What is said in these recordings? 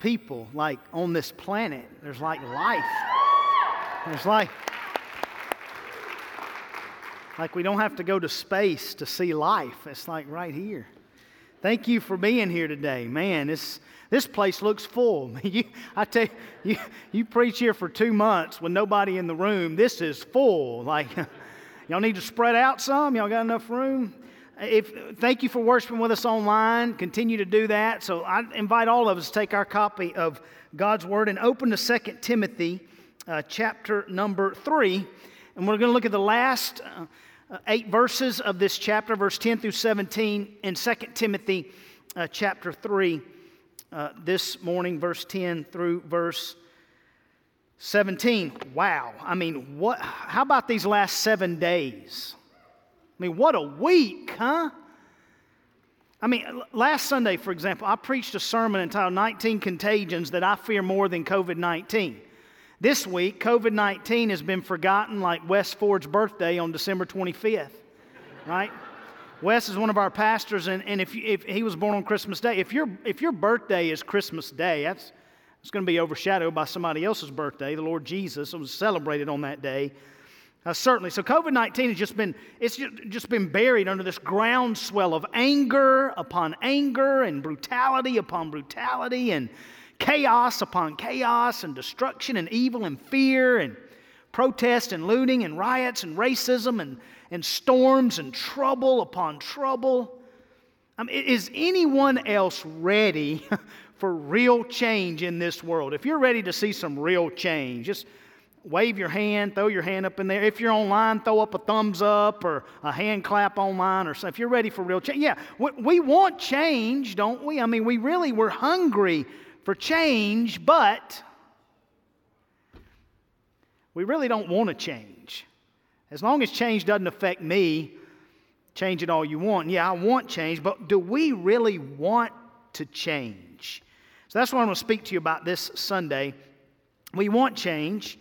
people like on this planet. There's like life. There's like like we don't have to go to space to see life. It's like right here. Thank you for being here today. Man, this, this place looks full. You, I tell you, you, you preach here for two months with nobody in the room. This is full. Like, y'all need to spread out some? Y'all got enough room? If, thank you for worshiping with us online. Continue to do that. So I invite all of us to take our copy of God's Word and open to 2 Timothy uh, chapter number 3. And we're going to look at the last. Uh, eight verses of this chapter, verse 10 through 17, in 2 Timothy uh, chapter 3, uh, this morning, verse 10 through verse 17. Wow. I mean, what, how about these last seven days? I mean, what a week, huh? I mean, last Sunday, for example, I preached a sermon entitled 19 Contagions That I Fear More Than COVID 19. This week, COVID 19 has been forgotten like Wes Ford's birthday on December 25th, right? Wes is one of our pastors, and, and if, if he was born on Christmas Day, if your, if your birthday is Christmas Day, that's, it's going to be overshadowed by somebody else's birthday, the Lord Jesus. Was celebrated on that day. Certainly. So COVID 19 has just been, it's just been buried under this groundswell of anger upon anger and brutality upon brutality and chaos upon chaos and destruction and evil and fear and protest and looting and riots and racism and, and storms and trouble upon trouble. I mean, is anyone else ready for real change in this world? If you're ready to see some real change, just wave your hand, throw your hand up in there. If you're online, throw up a thumbs up or a hand clap online or something. If you're ready for real change, yeah, we, we want change, don't we? I mean, we really, we're hungry for change, but we really don't want to change. As long as change doesn't affect me, change it all you want. Yeah, I want change, but do we really want to change? So that's what I'm going to speak to you about this Sunday. We want change,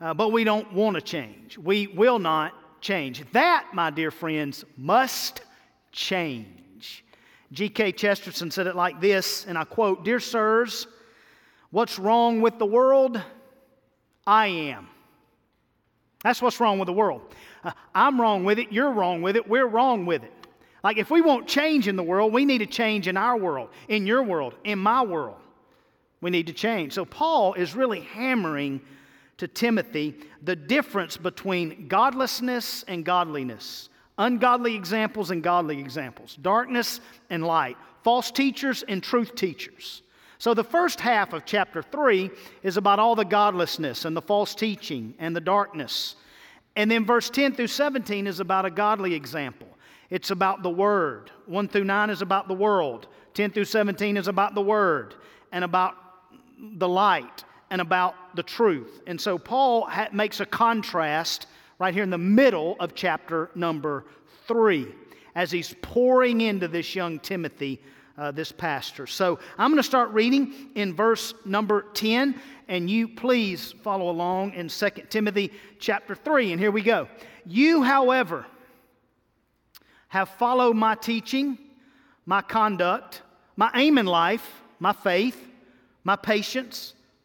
uh, but we don't want to change. We will not change. That, my dear friends, must change. G.K. Chesterton said it like this, and I quote Dear sirs, what's wrong with the world? I am. That's what's wrong with the world. Uh, I'm wrong with it, you're wrong with it, we're wrong with it. Like if we want change in the world, we need a change in our world, in your world, in my world. We need to change. So Paul is really hammering to Timothy the difference between godlessness and godliness ungodly examples and godly examples, darkness and light, false teachers and truth teachers. So, the first half of chapter 3 is about all the godlessness and the false teaching and the darkness. And then verse 10 through 17 is about a godly example. It's about the Word. 1 through 9 is about the world. 10 through 17 is about the Word and about the light and about the truth. And so, Paul ha- makes a contrast right here in the middle of chapter number three as he's pouring into this young Timothy, uh, this pastor. So I'm going to start reading in verse number 10, and you please follow along in 2 Timothy chapter 3. And here we go. You, however, have followed my teaching, my conduct, my aim in life, my faith, my patience,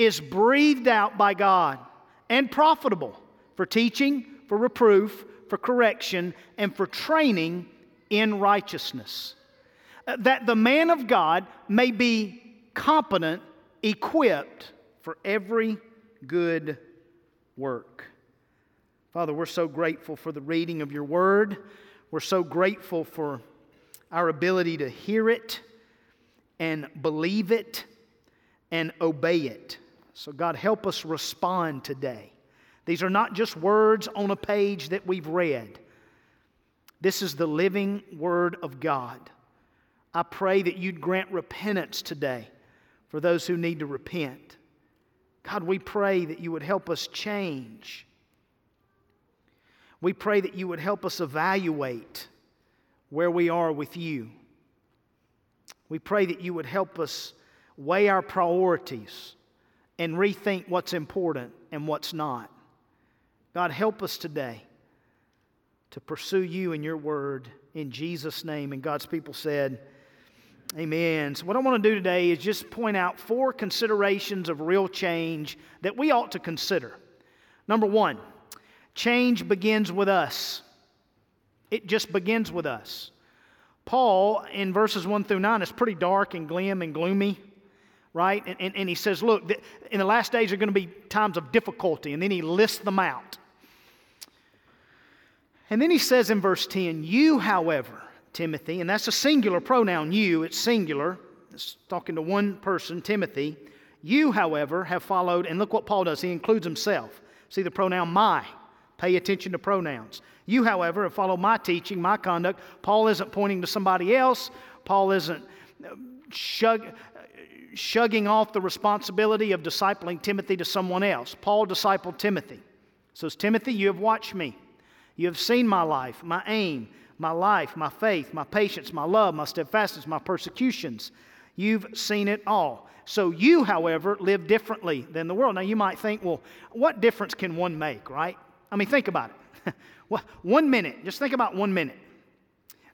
is breathed out by God and profitable for teaching, for reproof, for correction, and for training in righteousness. Uh, that the man of God may be competent, equipped for every good work. Father, we're so grateful for the reading of your word. We're so grateful for our ability to hear it and believe it and obey it. So, God, help us respond today. These are not just words on a page that we've read. This is the living Word of God. I pray that you'd grant repentance today for those who need to repent. God, we pray that you would help us change. We pray that you would help us evaluate where we are with you. We pray that you would help us weigh our priorities and rethink what's important and what's not. God, help us today to pursue you and your word in Jesus' name. And God's people said, Amen. So, what I want to do today is just point out four considerations of real change that we ought to consider. Number one, change begins with us. It just begins with us. Paul, in verses 1 through 9, is pretty dark and glim and gloomy, right? And, and, and he says, Look, in the last days are going to be times of difficulty. And then he lists them out. And then he says in verse 10, You, however, Timothy, and that's a singular pronoun, you, it's singular. It's talking to one person, Timothy. You, however, have followed, and look what Paul does. He includes himself. See the pronoun my. Pay attention to pronouns. You, however, have followed my teaching, my conduct. Paul isn't pointing to somebody else. Paul isn't uh, shug, shugging off the responsibility of discipling Timothy to someone else. Paul discipled Timothy. Says, Timothy, you have watched me. You have seen my life, my aim, my life, my faith, my patience, my love, my steadfastness, my persecutions. You've seen it all. So you, however, live differently than the world. Now you might think, well, what difference can one make, right? I mean, think about it. one minute, just think about one minute.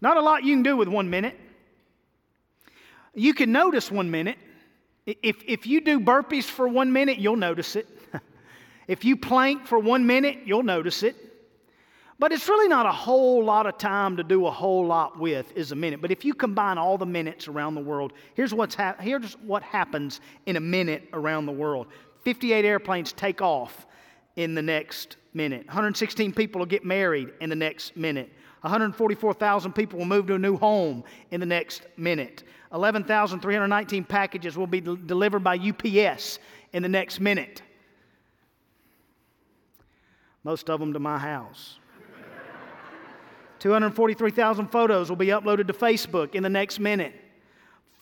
Not a lot you can do with one minute. You can notice one minute. If, if you do burpees for one minute, you'll notice it. if you plank for one minute, you'll notice it. But it's really not a whole lot of time to do a whole lot with, is a minute. But if you combine all the minutes around the world, here's, what's ha- here's what happens in a minute around the world 58 airplanes take off in the next minute, 116 people will get married in the next minute, 144,000 people will move to a new home in the next minute, 11,319 packages will be de- delivered by UPS in the next minute. Most of them to my house. 243,000 photos will be uploaded to Facebook in the next minute.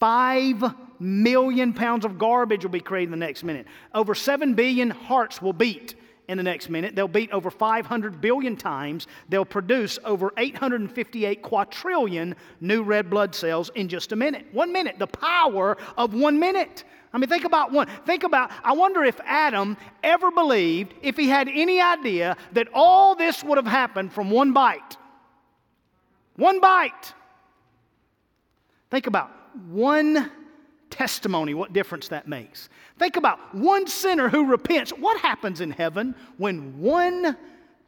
Five million pounds of garbage will be created in the next minute. Over 7 billion hearts will beat in the next minute. They'll beat over 500 billion times. They'll produce over 858 quadrillion new red blood cells in just a minute. One minute, the power of one minute. I mean, think about one. Think about, I wonder if Adam ever believed, if he had any idea, that all this would have happened from one bite. One bite. Think about one testimony, what difference that makes. Think about one sinner who repents. What happens in heaven when one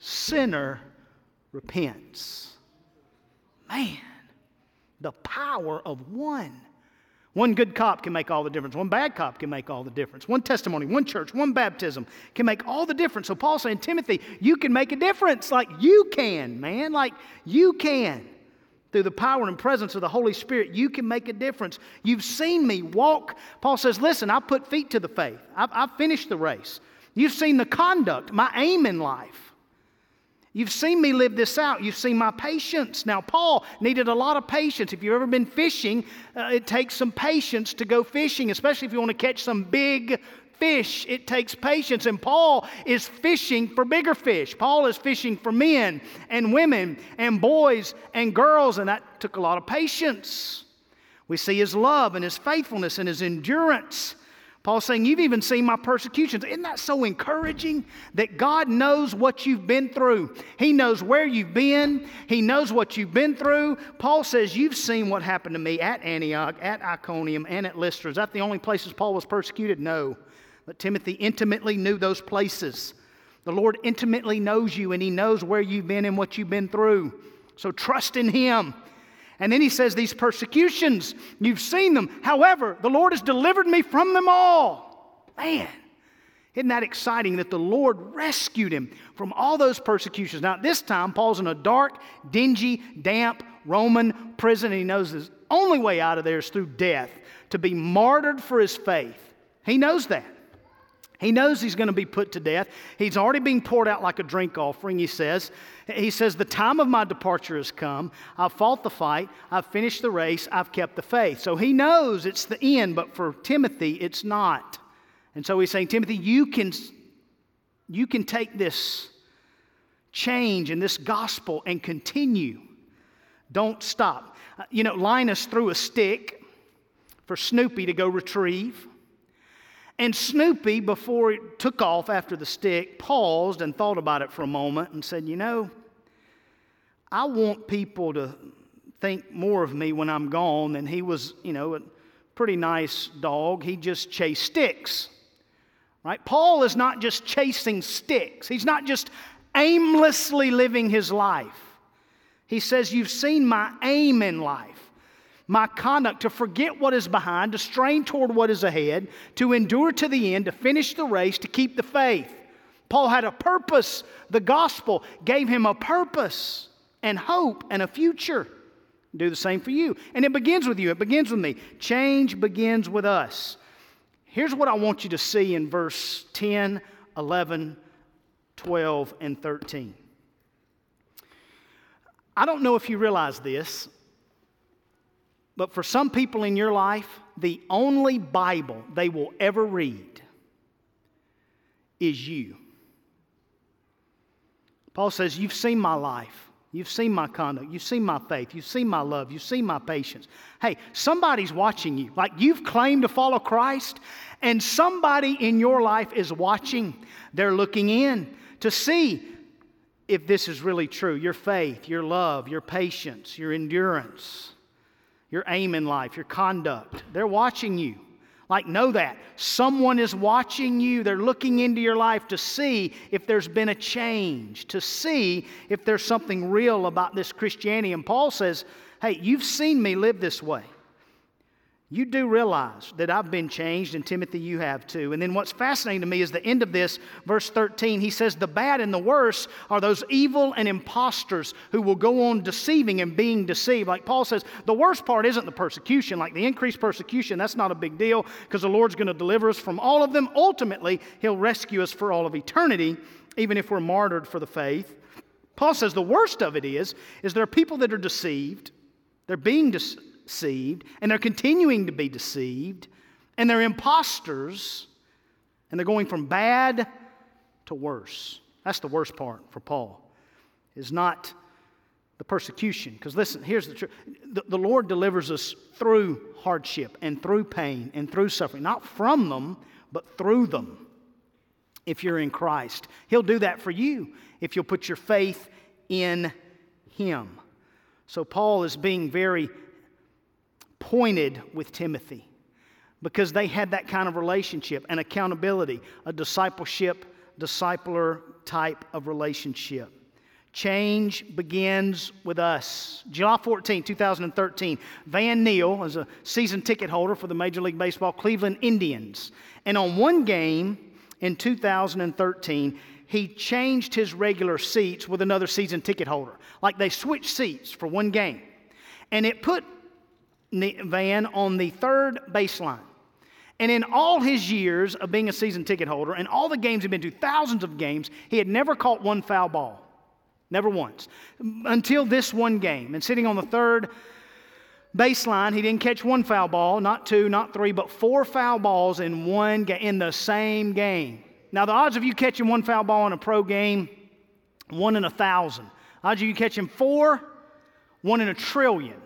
sinner repents? Man, the power of one. One good cop can make all the difference. One bad cop can make all the difference. One testimony, one church, one baptism can make all the difference. So Paul's saying, Timothy, you can make a difference like you can, man, like you can through the power and presence of the Holy Spirit, you can make a difference. You've seen me walk. Paul says, Listen, I put feet to the faith, I've, I've finished the race. You've seen the conduct, my aim in life. You've seen me live this out. You've seen my patience. Now, Paul needed a lot of patience. If you've ever been fishing, uh, it takes some patience to go fishing, especially if you want to catch some big fish, it takes patience. And Paul is fishing for bigger fish. Paul is fishing for men and women and boys and girls, and that took a lot of patience. We see his love and his faithfulness and his endurance. Paul's saying, You've even seen my persecutions. Isn't that so encouraging that God knows what you've been through? He knows where you've been, He knows what you've been through. Paul says, You've seen what happened to me at Antioch, at Iconium, and at Lystra. Is that the only places Paul was persecuted? No. But Timothy intimately knew those places. The Lord intimately knows you and He knows where you've been and what you've been through. So trust in Him. And then he says, These persecutions, you've seen them. However, the Lord has delivered me from them all. Man, Isn't that exciting that the Lord rescued him from all those persecutions? Now, this time, Paul's in a dark, dingy, damp Roman prison, and he knows his only way out of there is through death, to be martyred for his faith. He knows that. He knows he's going to be put to death. He's already being poured out like a drink offering, he says. He says, The time of my departure has come. I've fought the fight. I've finished the race. I've kept the faith. So he knows it's the end, but for Timothy, it's not. And so he's saying, Timothy, you can, you can take this change and this gospel and continue. Don't stop. Uh, you know, Linus threw a stick for Snoopy to go retrieve. And Snoopy, before it took off after the stick, paused and thought about it for a moment and said, You know, I want people to think more of me when I'm gone. And he was, you know, a pretty nice dog. He just chased sticks. Right? Paul is not just chasing sticks, he's not just aimlessly living his life. He says, You've seen my aim in life my conduct to forget what is behind, to strain toward what is ahead, to endure to the end, to finish the race, to keep the faith. Paul had a purpose. The gospel gave him a purpose and hope and a future. Do the same for you. And it begins with you, it begins with me. Change begins with us. Here's what I want you to see in verse 10, 11, 12, and 13. I don't know if you realize this, but for some people in your life, the only Bible they will ever read is you. Paul says, You've seen my life. You've seen my conduct. You've seen my faith. You've seen my love. You've seen my patience. Hey, somebody's watching you. Like you've claimed to follow Christ, and somebody in your life is watching. They're looking in to see if this is really true your faith, your love, your patience, your endurance your aim in life, your conduct. They're watching you. Like, know that. Someone is watching you. They're looking into your life to see if there's been a change, to see if there's something real about this Christianity. And Paul says, Hey, you've seen me live this way. You do realize that I've been changed, and Timothy, you have too. And then what's fascinating to me is the end of this, verse 13. He says, The bad and the worse are those evil and impostors who will go on deceiving and being deceived. Like Paul says, the worst part isn't the persecution. Like the increased persecution, that's not a big deal because the Lord's going to deliver us from all of them. Ultimately, He'll rescue us for all of eternity, even if we're martyred for the faith. Paul says the worst of it is, is there are people that are deceived. They're being deceived deceived, and they're continuing to be deceived, and they're imposters, and they're going from bad to worse. That's the worst part for Paul, is not the persecution. Because listen, here's the truth the, the Lord delivers us through hardship and through pain and through suffering, not from them, but through them if you're in Christ. He'll do that for you if you'll put your faith in Him. So Paul is being very pointed with Timothy because they had that kind of relationship and accountability, a discipleship, discipler type of relationship. Change begins with us. July 14, 2013, Van Neal is a season ticket holder for the Major League Baseball Cleveland Indians. And on one game in 2013, he changed his regular seats with another season ticket holder. Like they switched seats for one game. And it put Van on the third baseline. And in all his years of being a season ticket holder and all the games he'd been to, thousands of games, he had never caught one foul ball. Never once. Until this one game. And sitting on the third baseline, he didn't catch one foul ball, not two, not three, but four foul balls in one in the same game. Now, the odds of you catching one foul ball in a pro game, one in a thousand. Odds of you catching four, one in a trillion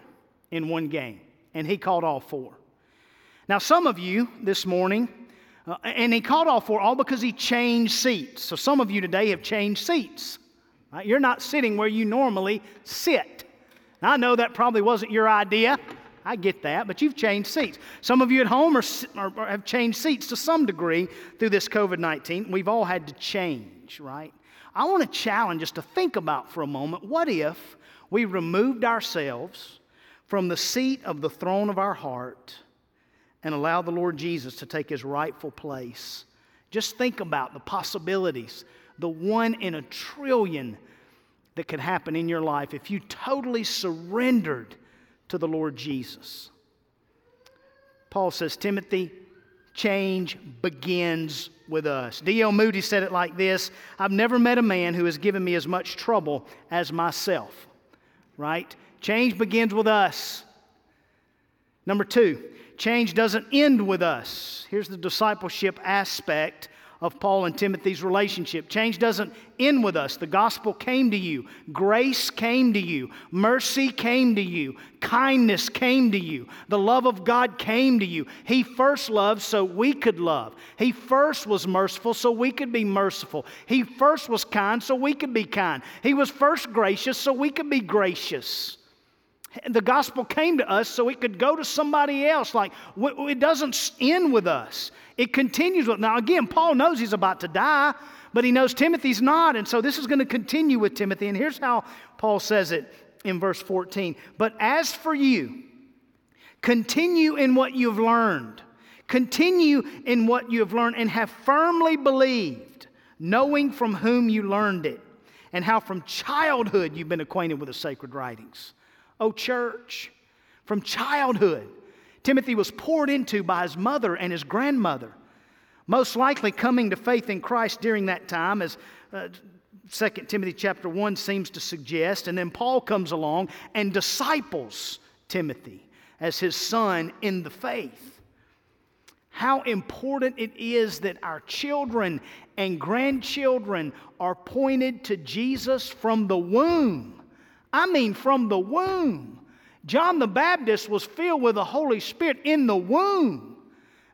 in one game and he called all four. Now, some of you this morning, uh, and he called all four all because he changed seats. So some of you today have changed seats. Right? You're not sitting where you normally sit. Now, I know that probably wasn't your idea. I get that, but you've changed seats. Some of you at home are, are, are have changed seats to some degree through this COVID 19. We've all had to change, right? I want to challenge us to think about for a moment what if we removed ourselves from the seat of the throne of our heart and allow the Lord Jesus to take his rightful place Just think about the possibilities, the one in a trillion that could happen in your life if you totally surrendered to the Lord Jesus. Paul says, Timothy, change begins with us. D.L. Moody said it like this I've never met a man who has given me as much trouble as myself. Right? Change begins with us. Number two, change doesn't end with us. Here's the discipleship aspect of Paul and Timothy's relationship. Change doesn't end with us. The gospel came to you, grace came to you, mercy came to you, kindness came to you, the love of God came to you. He first loved so we could love. He first was merciful so we could be merciful. He first was kind so we could be kind. He was first gracious so we could be gracious. The gospel came to us so it could go to somebody else. Like, it doesn't end with us. It continues with. Now, again, Paul knows he's about to die, but he knows Timothy's not. And so this is going to continue with Timothy. And here's how Paul says it in verse 14. But as for you, continue in what you've learned. Continue in what you have learned and have firmly believed, knowing from whom you learned it, and how from childhood you've been acquainted with the sacred writings Oh, church, from childhood, Timothy was poured into by his mother and his grandmother. Most likely coming to faith in Christ during that time, as uh, 2 Timothy chapter 1 seems to suggest. And then Paul comes along and disciples Timothy as his son in the faith. How important it is that our children and grandchildren are pointed to Jesus from the womb. I mean, from the womb. John the Baptist was filled with the Holy Spirit in the womb.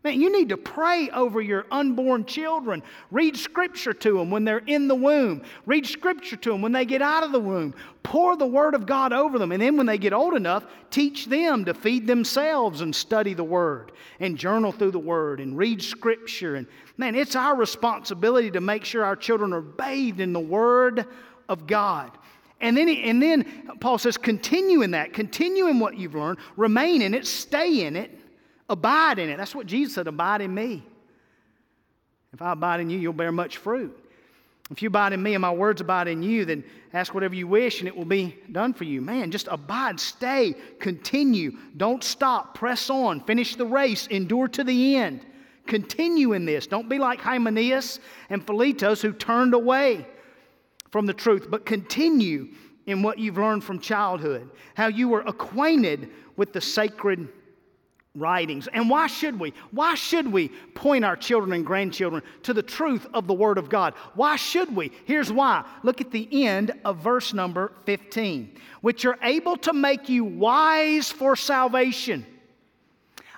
Man, you need to pray over your unborn children. Read scripture to them when they're in the womb. Read scripture to them when they get out of the womb. Pour the word of God over them. And then when they get old enough, teach them to feed themselves and study the word and journal through the word and read scripture. And man, it's our responsibility to make sure our children are bathed in the word of God. And then, and then Paul says, continue in that, continue in what you've learned, remain in it, stay in it, abide in it. That's what Jesus said abide in me. If I abide in you, you'll bear much fruit. If you abide in me and my words abide in you, then ask whatever you wish and it will be done for you. Man, just abide, stay, continue. Don't stop, press on, finish the race, endure to the end. Continue in this. Don't be like Hymenaeus and Philetus who turned away from the truth, but continue in what you've learned from childhood, how you were acquainted with the sacred writings. And why should we? Why should we point our children and grandchildren to the truth of the Word of God? Why should we? Here's why. Look at the end of verse number 15, which are able to make you wise for salvation.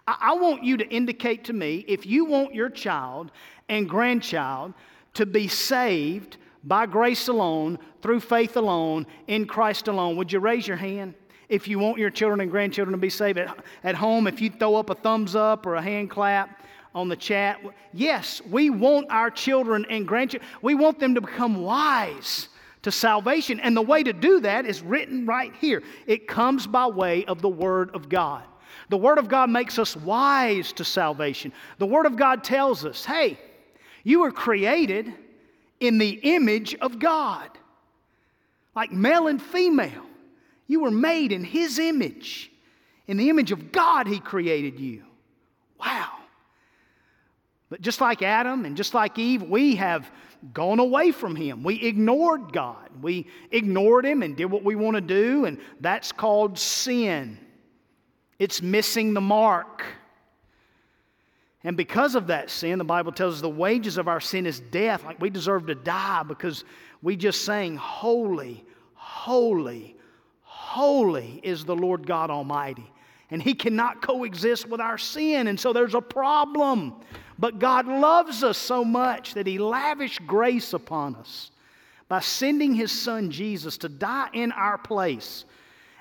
I, want you to indicate to me if you want your child and grandchild to be saved by grace alone, through faith alone, in Christ alone. Would you raise your hand? If you want your children and grandchildren to be saved at, at home, if you throw up a thumbs up or a hand clap on the chat, yes, we want our children and grandchildren, we want them to become wise to salvation. And the way to do that is written right here. It comes by way of the Word of God. The Word of God makes us wise to salvation. The Word of God tells us, hey, you were created in the image of God. Like male and female, you were made in His image. In the image of God, He created you. Wow. But just like Adam and just like Eve, we have gone away from Him. We ignored God. We ignored Him and did what we want to do, and that's called sin. It's missing the mark. And because of that sin, the Bible tells us the wages of our sin is death. Like we deserve to die because we just sang, Holy, holy, holy is the Lord God Almighty. And He cannot coexist with our sin. And so there's a problem. But God loves us so much that He lavished grace upon us by sending His Son Jesus to die in our place.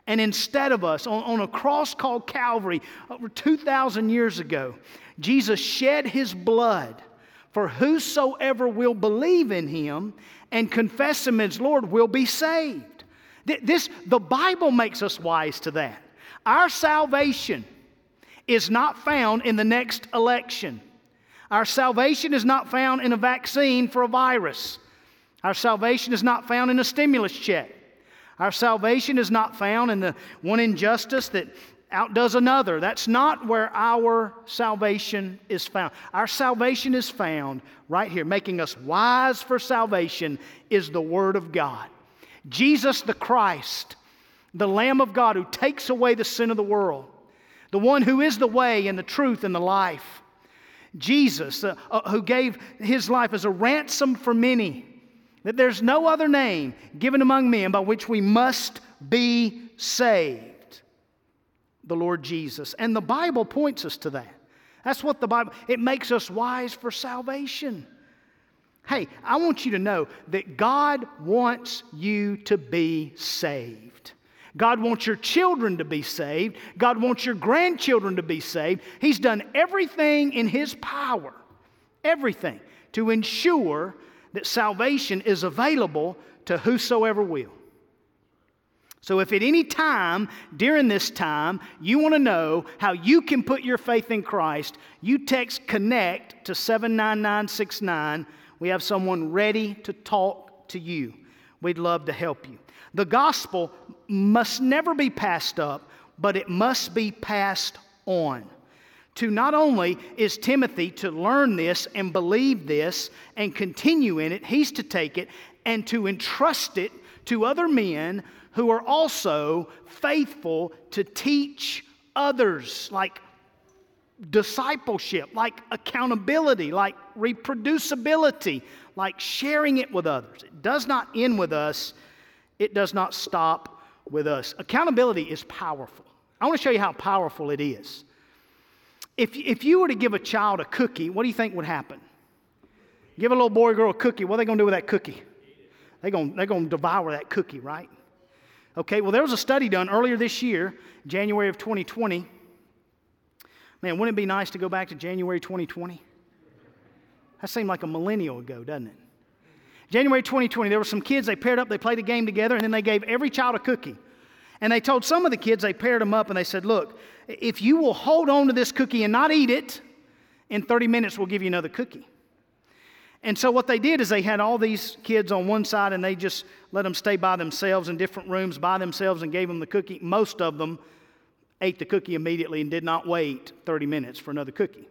And instead of us, on, on a cross called Calvary over 2,000 years ago, Jesus shed his blood for whosoever will believe in him and confess him as Lord will be saved. This, the Bible makes us wise to that. Our salvation is not found in the next election. Our salvation is not found in a vaccine for a virus. Our salvation is not found in a stimulus check. Our salvation is not found in the one injustice that outdoes another. That's not where our salvation is found. Our salvation is found right here. Making us wise for salvation is the Word of God. Jesus the Christ, the Lamb of God who takes away the sin of the world, the one who is the way and the truth and the life. Jesus, uh, uh, who gave his life as a ransom for many, that there's no other name given among men by which we must be saved. The Lord Jesus. And the Bible points us to that. That's what the Bible, it makes us wise for salvation. Hey, I want you to know that God wants you to be saved. God wants your children to be saved. God wants your grandchildren to be saved. He's done everything in His power, everything, to ensure that salvation is available to whosoever will. So, if at any time during this time you want to know how you can put your faith in Christ, you text connect to 79969 we have someone ready to talk to you. We'd love to help you. The gospel must never be passed up, but it must be passed on. To not only is Timothy to learn this and believe this and continue in it, he's to take it and to entrust it to other men who are also faithful to teach others, like discipleship, like accountability, like reproducibility, like sharing it with others. It does not end with us, it does not stop with us. Accountability is powerful. I want to show you how powerful it is. If, if you were to give a child a cookie, what do you think would happen? Give a little boy or girl a cookie, what are they going to do with that cookie? They're going, they're going to devour that cookie, right? Okay, well, there was a study done earlier this year, January of 2020 Man, wouldn't it be nice to go back to January 2020? That seemed like a millennial ago, doesn't it? January 2020, there were some kids, they paired up, they played a game together, and then they gave every child a cookie. And they told some of the kids, they paired them up, and they said, Look, if you will hold on to this cookie and not eat it, in 30 minutes we'll give you another cookie. And so what they did is they had all these kids on one side and they just let them stay by themselves in different rooms by themselves and gave them the cookie. Most of them ate the cookie immediately and did not wait 30 minutes for another cookie.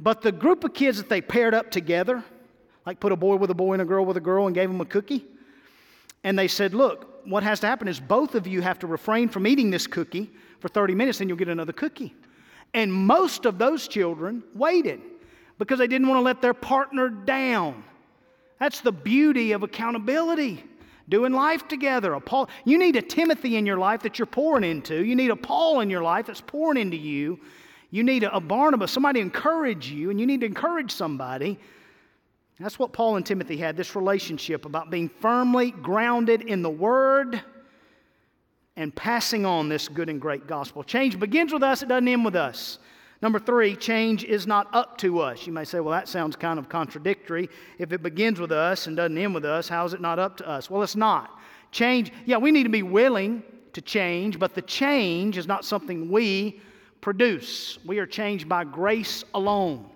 But the group of kids that they paired up together, like put a boy with a boy and a girl with a girl and gave them a cookie, and they said, Look, what has to happen is both of you have to refrain from eating this cookie for 30 minutes, and you'll get another cookie. And most of those children waited because they didn't want to let their partner down. That's the beauty of accountability doing life together. A Paul, you need a Timothy in your life that you're pouring into. You need a Paul in your life that's pouring into you. You need a, a Barnabas, somebody to encourage you, and you need to encourage somebody. That's what Paul and Timothy had this relationship about being firmly grounded in the Word and passing on this good and great gospel. Change begins with us, it doesn't end with us. Number three, change is not up to us. You may say, well, that sounds kind of contradictory. If it begins with us and doesn't end with us, how is it not up to us? Well, it's not. Change, yeah, we need to be willing to change, but the change is not something we produce. We are changed by grace alone.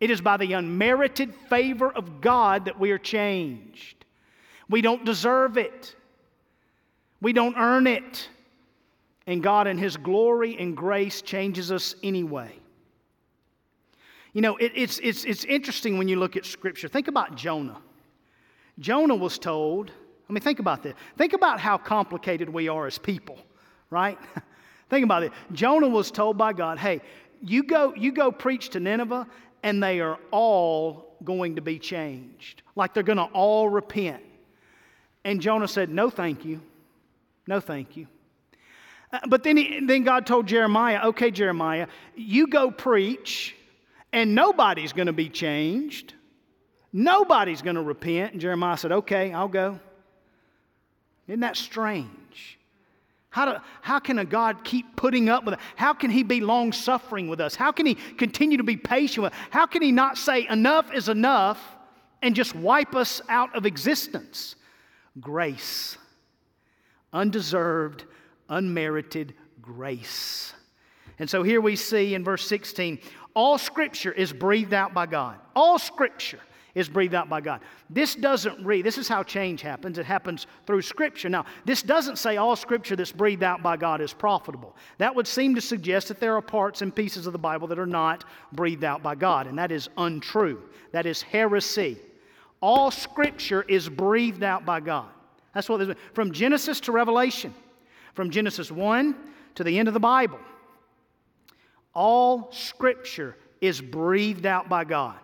It is by the unmerited favor of God that we are changed. We don't deserve it, we don't earn it and God, in His glory and grace, changes us anyway. You know, it, it's, it's, it's interesting when you look at Scripture. Think about Jonah. Jonah was told, I mean, think about this. Think about how complicated we are as people, right? think about it. Jonah was told by God, hey, you go, you go preach to Nineveh, and they are all going to be changed. Like they're going to all repent. And Jonah said, no, thank you. No, thank you. Uh, but then, he, then God told Jeremiah, okay, Jeremiah, you go preach, and nobody's going to be changed. Nobody's going to repent. And Jeremiah said, okay, I'll go. Isn't that strange? How, do, how can a God keep putting up with it? How can He be long suffering with us? How can He continue to be patient with us? How can He not say enough is enough and just wipe us out of existence? Grace, undeserved unmerited grace. And so here we see in verse 16, All scripture is breathed out by God. All scripture is breathed out by God. This doesn't read, this is how change happens. It happens through Scripture. Now, this doesn't say all Scripture that's breathed out by God is profitable. That would seem to suggest that there are parts and pieces of the Bible that are not breathed out by God, and that is untrue. That is heresy. All Scripture is breathed out by God. That's what this from Genesis to Revelation, from Genesis 1 to the end of the Bible. All Scripture is breathed out by God.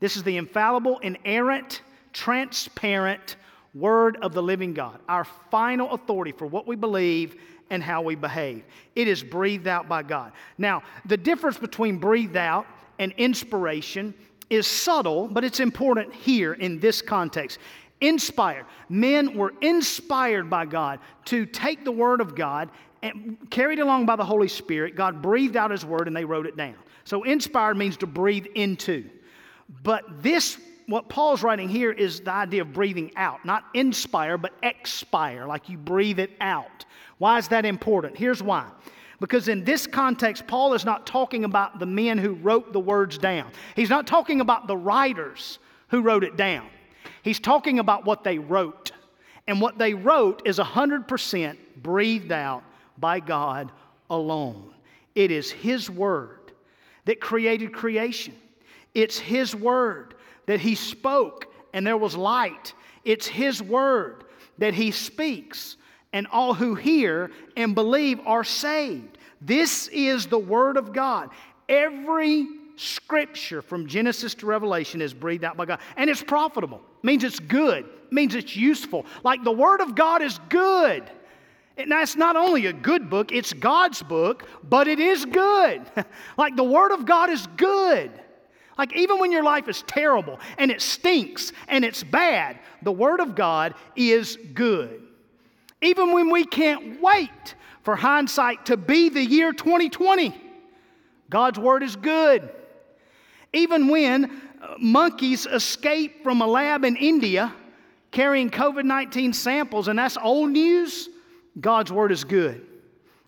This is the infallible, inerrant, transparent Word of the living God, our final authority for what we believe and how we behave. It is breathed out by God. Now, the difference between breathed out and inspiration is subtle, but it's important here in this context. Inspired. Men were inspired by God to take the Word of God and carried along by the Holy Spirit. God breathed out His Word and they wrote it down. So, inspired means to breathe into. But this, what Paul's writing here, is the idea of breathing out, not inspire, but expire, like you breathe it out. Why is that important? Here's why. Because in this context, Paul is not talking about the men who wrote the words down. He's not talking about the writers who wrote it down. He's talking about what they wrote. And what they wrote is 100% breathed out by God alone. It is His Word that created creation. It's His word that He spoke and there was light. It's His word that He speaks and all who hear and believe are saved. This is the Word of God. Every scripture from Genesis to Revelation is breathed out by God. And it's profitable. It means it's good. It means it's useful. Like the Word of God is good. And that's not only a good book, it's God's book, but it is good. like the Word of God is good. Like, even when your life is terrible and it stinks and it's bad, the Word of God is good. Even when we can't wait for hindsight to be the year 2020, God's Word is good. Even when uh, monkeys escape from a lab in India carrying COVID 19 samples, and that's old news, God's Word is good.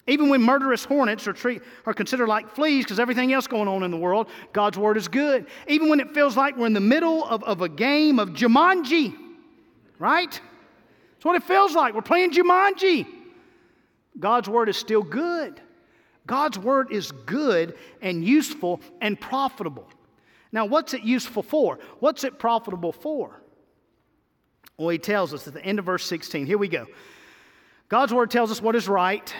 Even when murderous hornets are, treat, are considered like fleas because everything else going on in the world, God's word is good. Even when it feels like we're in the middle of, of a game of Jumanji, right? That's what it feels like. We're playing Jumanji. God's word is still good. God's word is good and useful and profitable. Now, what's it useful for? What's it profitable for? Well, he tells us at the end of verse 16. Here we go. God's word tells us what is right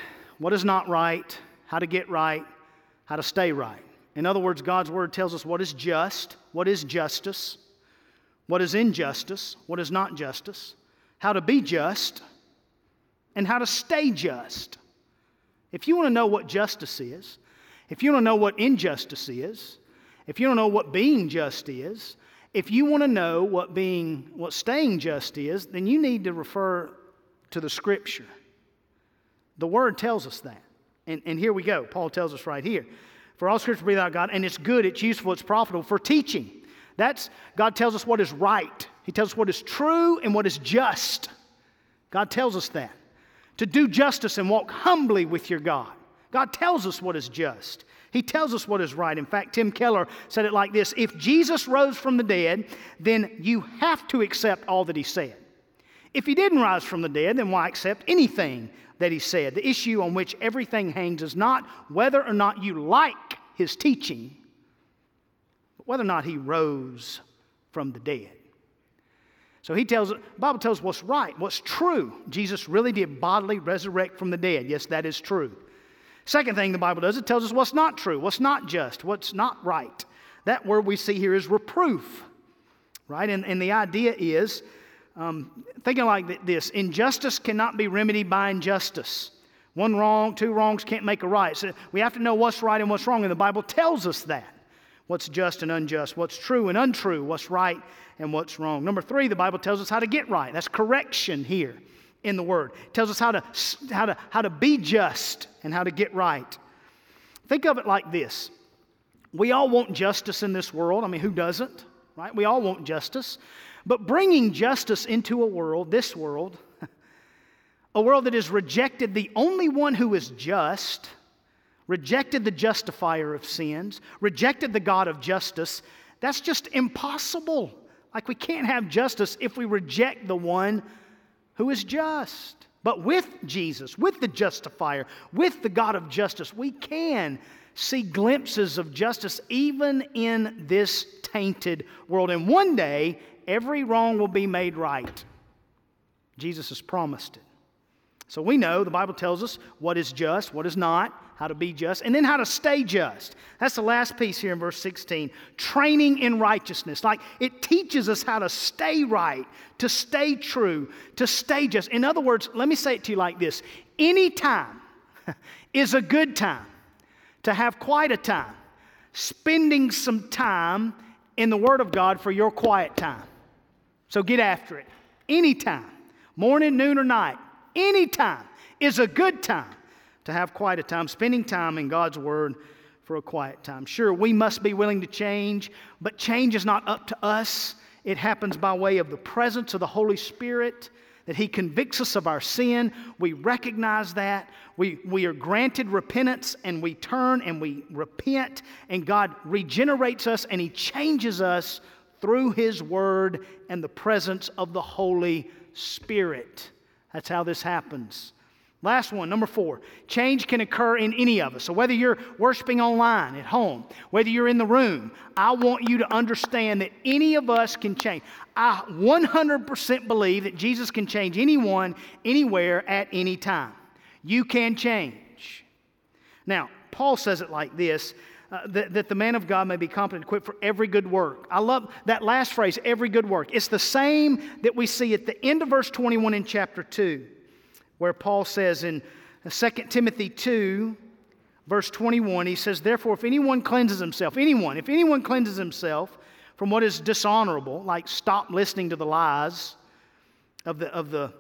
what is not right, how to get right, how to stay right. In other words, God's word tells us what is just, what is justice, what is injustice, what is not justice, how to be just, and how to stay just. If you want to know what justice is, if you want to know what injustice is, if you don't know what being just is, if you want to know what being what staying just is, then you need to refer to the scripture. The Word tells us that. And, and here we go. Paul tells us right here. For all scripture breathed out God, and it's good, it's useful, it's profitable for teaching. That's God tells us what is right. He tells us what is true and what is just. God tells us that. To do justice and walk humbly with your God. God tells us what is just. He tells us what is right. In fact, Tim Keller said it like this If Jesus rose from the dead, then you have to accept all that he said. If he didn't rise from the dead, then why accept anything that he said. The issue on which everything hangs is not whether or not you like his teaching, but whether or not he rose from the dead. So he tells, Bible tells what's right, what's true. Jesus really did bodily resurrect from the dead. Yes, that is true. Second thing the Bible does, it tells us what's not true, what's not just, what's not right. That word we see here is reproof, right? And, and the idea is um, thinking like this injustice cannot be remedied by injustice. One wrong, two wrongs can't make a right. So we have to know what's right and what's wrong, and the Bible tells us that. What's just and unjust, what's true and untrue, what's right and what's wrong. Number three, the Bible tells us how to get right. That's correction here in the Word. It tells us how to, how, to, how to be just and how to get right. Think of it like this we all want justice in this world. I mean, who doesn't? Right? We all want justice. But bringing justice into a world, this world, a world that has rejected the only one who is just, rejected the justifier of sins, rejected the God of justice, that's just impossible. Like we can't have justice if we reject the one who is just. But with Jesus, with the justifier, with the God of justice, we can see glimpses of justice even in this tainted world. And one day, every wrong will be made right. Jesus has promised it. So we know the Bible tells us what is just, what is not, how to be just, and then how to stay just. That's the last piece here in verse 16. Training in righteousness. Like it teaches us how to stay right, to stay true, to stay just. In other words, let me say it to you like this any time is a good time to have quite a time, spending some time in the Word of God for your quiet time. So get after it. Anytime, morning, noon, or night, anytime is a good time to have quiet a time, spending time in God's Word for a quiet time. Sure, we must be willing to change, but change is not up to us. It happens by way of the presence of the Holy Spirit, that He convicts us of our sin. We recognize that. We, we are granted repentance and we turn and we repent, and God regenerates us and He changes us through His Word and the presence of the Holy Spirit. That's how this happens. Last one, number four. Change can occur in any of us. So, whether you're worshiping online at home, whether you're in the room, I want you to understand that any of us can change. I 100% believe that Jesus can change anyone, anywhere, at any time. You can change. Now, Paul says it like this uh, that, that the man of God may be competent, equipped for every good work. I love that last phrase, every good work. It's the same that we see at the end of verse 21 in chapter 2 where Paul says in 2 Timothy 2, verse 21, he says, Therefore, if anyone cleanses himself, anyone, if anyone cleanses himself from what is dishonorable, like stop listening to the lies of the, of the,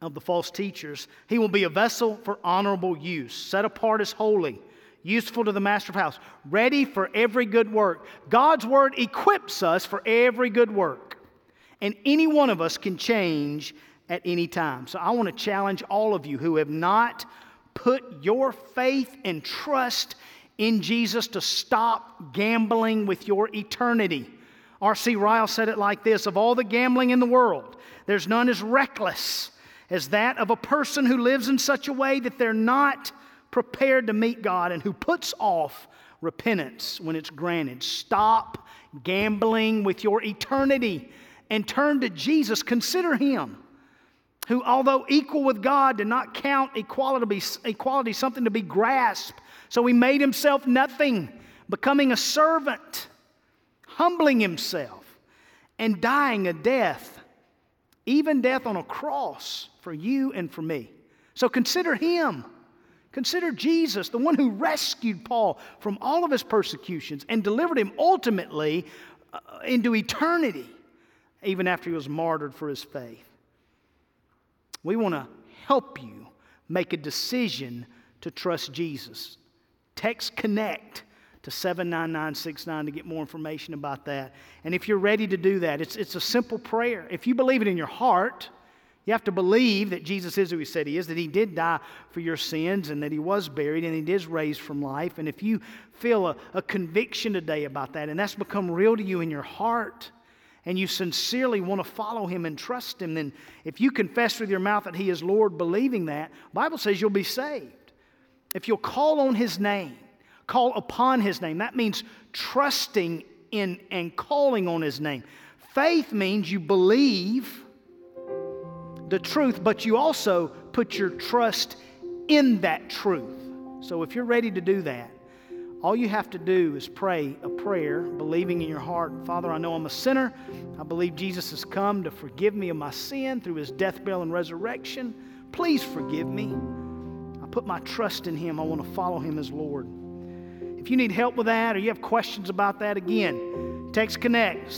of the false teachers, he will be a vessel for honorable use, set apart as holy, useful to the master of house, ready for every good work. God's word equips us for every good work. And any one of us can change at any time. So I want to challenge all of you who have not put your faith and trust in Jesus to stop gambling with your eternity. R.C. Ryle said it like this Of all the gambling in the world, there's none as reckless as that of a person who lives in such a way that they're not prepared to meet God and who puts off repentance when it's granted. Stop gambling with your eternity and turn to Jesus. Consider Him who, although equal with God, did not count equality, equality something to be grasped. So he made himself nothing, becoming a servant, humbling himself, and dying a death, even death on a cross for you and for me. So consider him. Consider Jesus, the one who rescued Paul from all of his persecutions and delivered him ultimately uh, into eternity, even after he was martyred for his faith. We want to help you make a decision to trust Jesus. Text connect to 79969 to get more information about that. And if you're ready to do that, it's, it's a simple prayer. If you believe it in your heart, you have to believe that Jesus is who he said he is, that he did die for your sins, and that he was buried, and he is raised from life. And if you feel a, a conviction today about that, and that's become real to you in your heart, and you sincerely want to follow him and trust him, then if you confess with your mouth that he is Lord, believing that, Bible says you'll be saved. If you'll call on his name, call upon his name, that means trusting in and calling on his name. Faith means you believe the truth, but you also put your trust in that truth. So if you're ready to do that, all you have to do is pray a prayer, believing in your heart, Father, I know I'm a sinner. I believe Jesus has come to forgive me of my sin through his death, burial, and resurrection. Please forgive me. I put my trust in him. I want to follow him as Lord. If you need help with that or you have questions about that, again, text Connect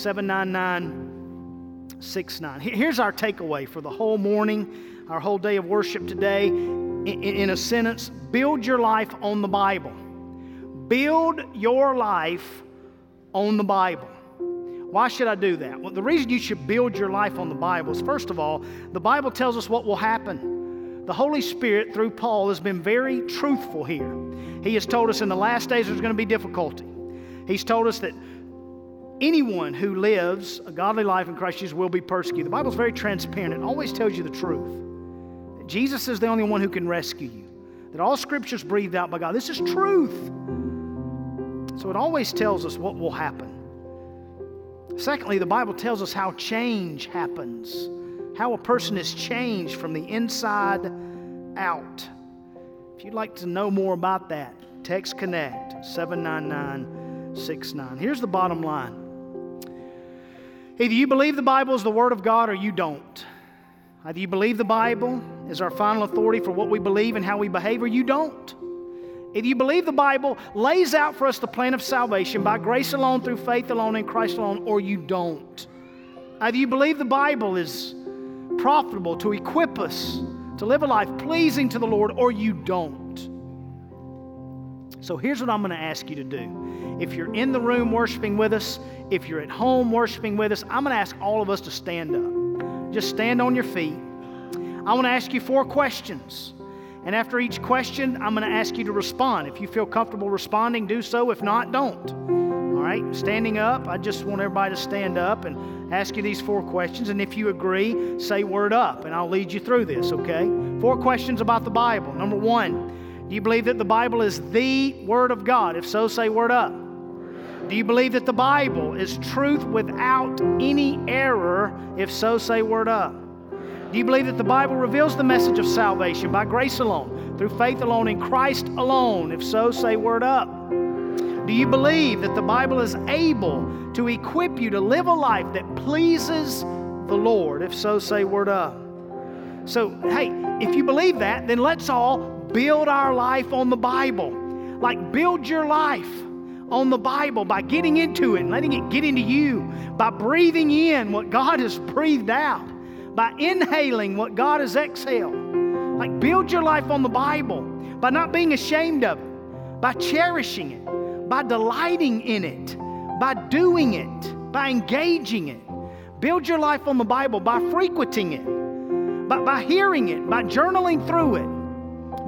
79969. Here's our takeaway for the whole morning, our whole day of worship today. In a sentence, build your life on the Bible. Build your life on the Bible. Why should I do that? Well, the reason you should build your life on the Bible is first of all, the Bible tells us what will happen. the Holy Spirit, through Paul, has been very truthful here. He has told us in the last days there's going to be difficulty. He's told us that anyone who lives a godly life in Christ Jesus will be persecuted. The Bible's very transparent, it always tells you the truth. Jesus is the only one who can rescue you, that all scripture's breathed out by God. This is truth. So it always tells us what will happen. Secondly, the Bible tells us how change happens, how a person is changed from the inside out. If you'd like to know more about that, text Connect 79969. Here's the bottom line either you believe the Bible is the Word of God or you don't. Uh, either you believe the Bible is our final authority for what we believe and how we behave, or you don't. If you believe the Bible lays out for us the plan of salvation by grace alone, through faith alone, in Christ alone, or you don't. Uh, either you believe the Bible is profitable to equip us to live a life pleasing to the Lord, or you don't. So here's what I'm going to ask you to do. If you're in the room worshiping with us, if you're at home worshiping with us, I'm going to ask all of us to stand up. Just stand on your feet. I want to ask you four questions. And after each question, I'm going to ask you to respond. If you feel comfortable responding, do so. If not, don't. All right? Standing up, I just want everybody to stand up and ask you these four questions. And if you agree, say word up, and I'll lead you through this, okay? Four questions about the Bible. Number one, do you believe that the Bible is the Word of God? If so, say word up. Do you believe that the Bible is truth without any error? If so, say word up. Do you believe that the Bible reveals the message of salvation by grace alone, through faith alone, in Christ alone? If so, say word up. Do you believe that the Bible is able to equip you to live a life that pleases the Lord? If so, say word up. So, hey, if you believe that, then let's all build our life on the Bible. Like, build your life on the Bible by getting into it and letting it get into you, by breathing in what God has breathed out by inhaling what God has exhaled. Like, build your life on the Bible by not being ashamed of it, by cherishing it, by delighting in it, by doing it, by engaging it. Build your life on the Bible by frequenting it, by, by hearing it, by journaling through it.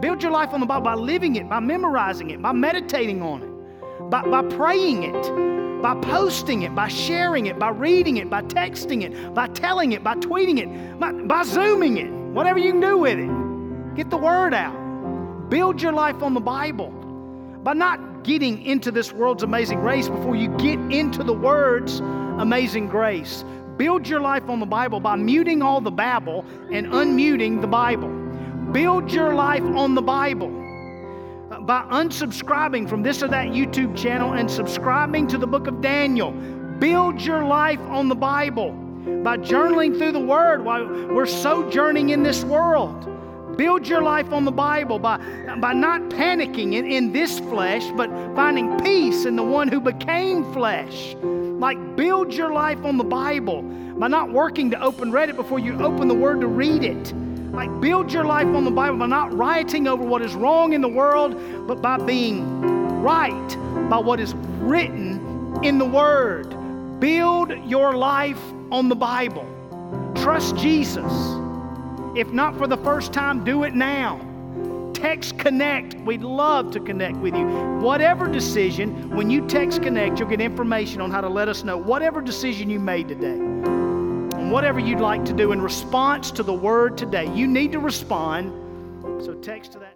Build your life on the Bible by living it, by memorizing it, by meditating on it, by, by praying it, by posting it, by sharing it, by reading it, by texting it, by telling it, by tweeting it, by, by zooming it, whatever you can do with it. Get the word out. Build your life on the Bible by not getting into this world's amazing grace before you get into the word's amazing grace. Build your life on the Bible by muting all the babble and unmuting the Bible. Build your life on the Bible by unsubscribing from this or that YouTube channel and subscribing to the book of Daniel. Build your life on the Bible by journaling through the Word while we're sojourning in this world. Build your life on the Bible by, by not panicking in, in this flesh, but finding peace in the one who became flesh. Like, build your life on the Bible by not working to open Reddit before you open the Word to read it like, build your life on the Bible by not rioting over what is wrong in the world, but by being right by what is written in the Word. Build your life on the Bible. Trust Jesus. If not for the first time, do it now. Text Connect. We'd love to connect with you. Whatever decision, when you text Connect, you'll get information on how to let us know whatever decision you made today whatever you'd like to do in response to the word today. You need to respond. So text to that.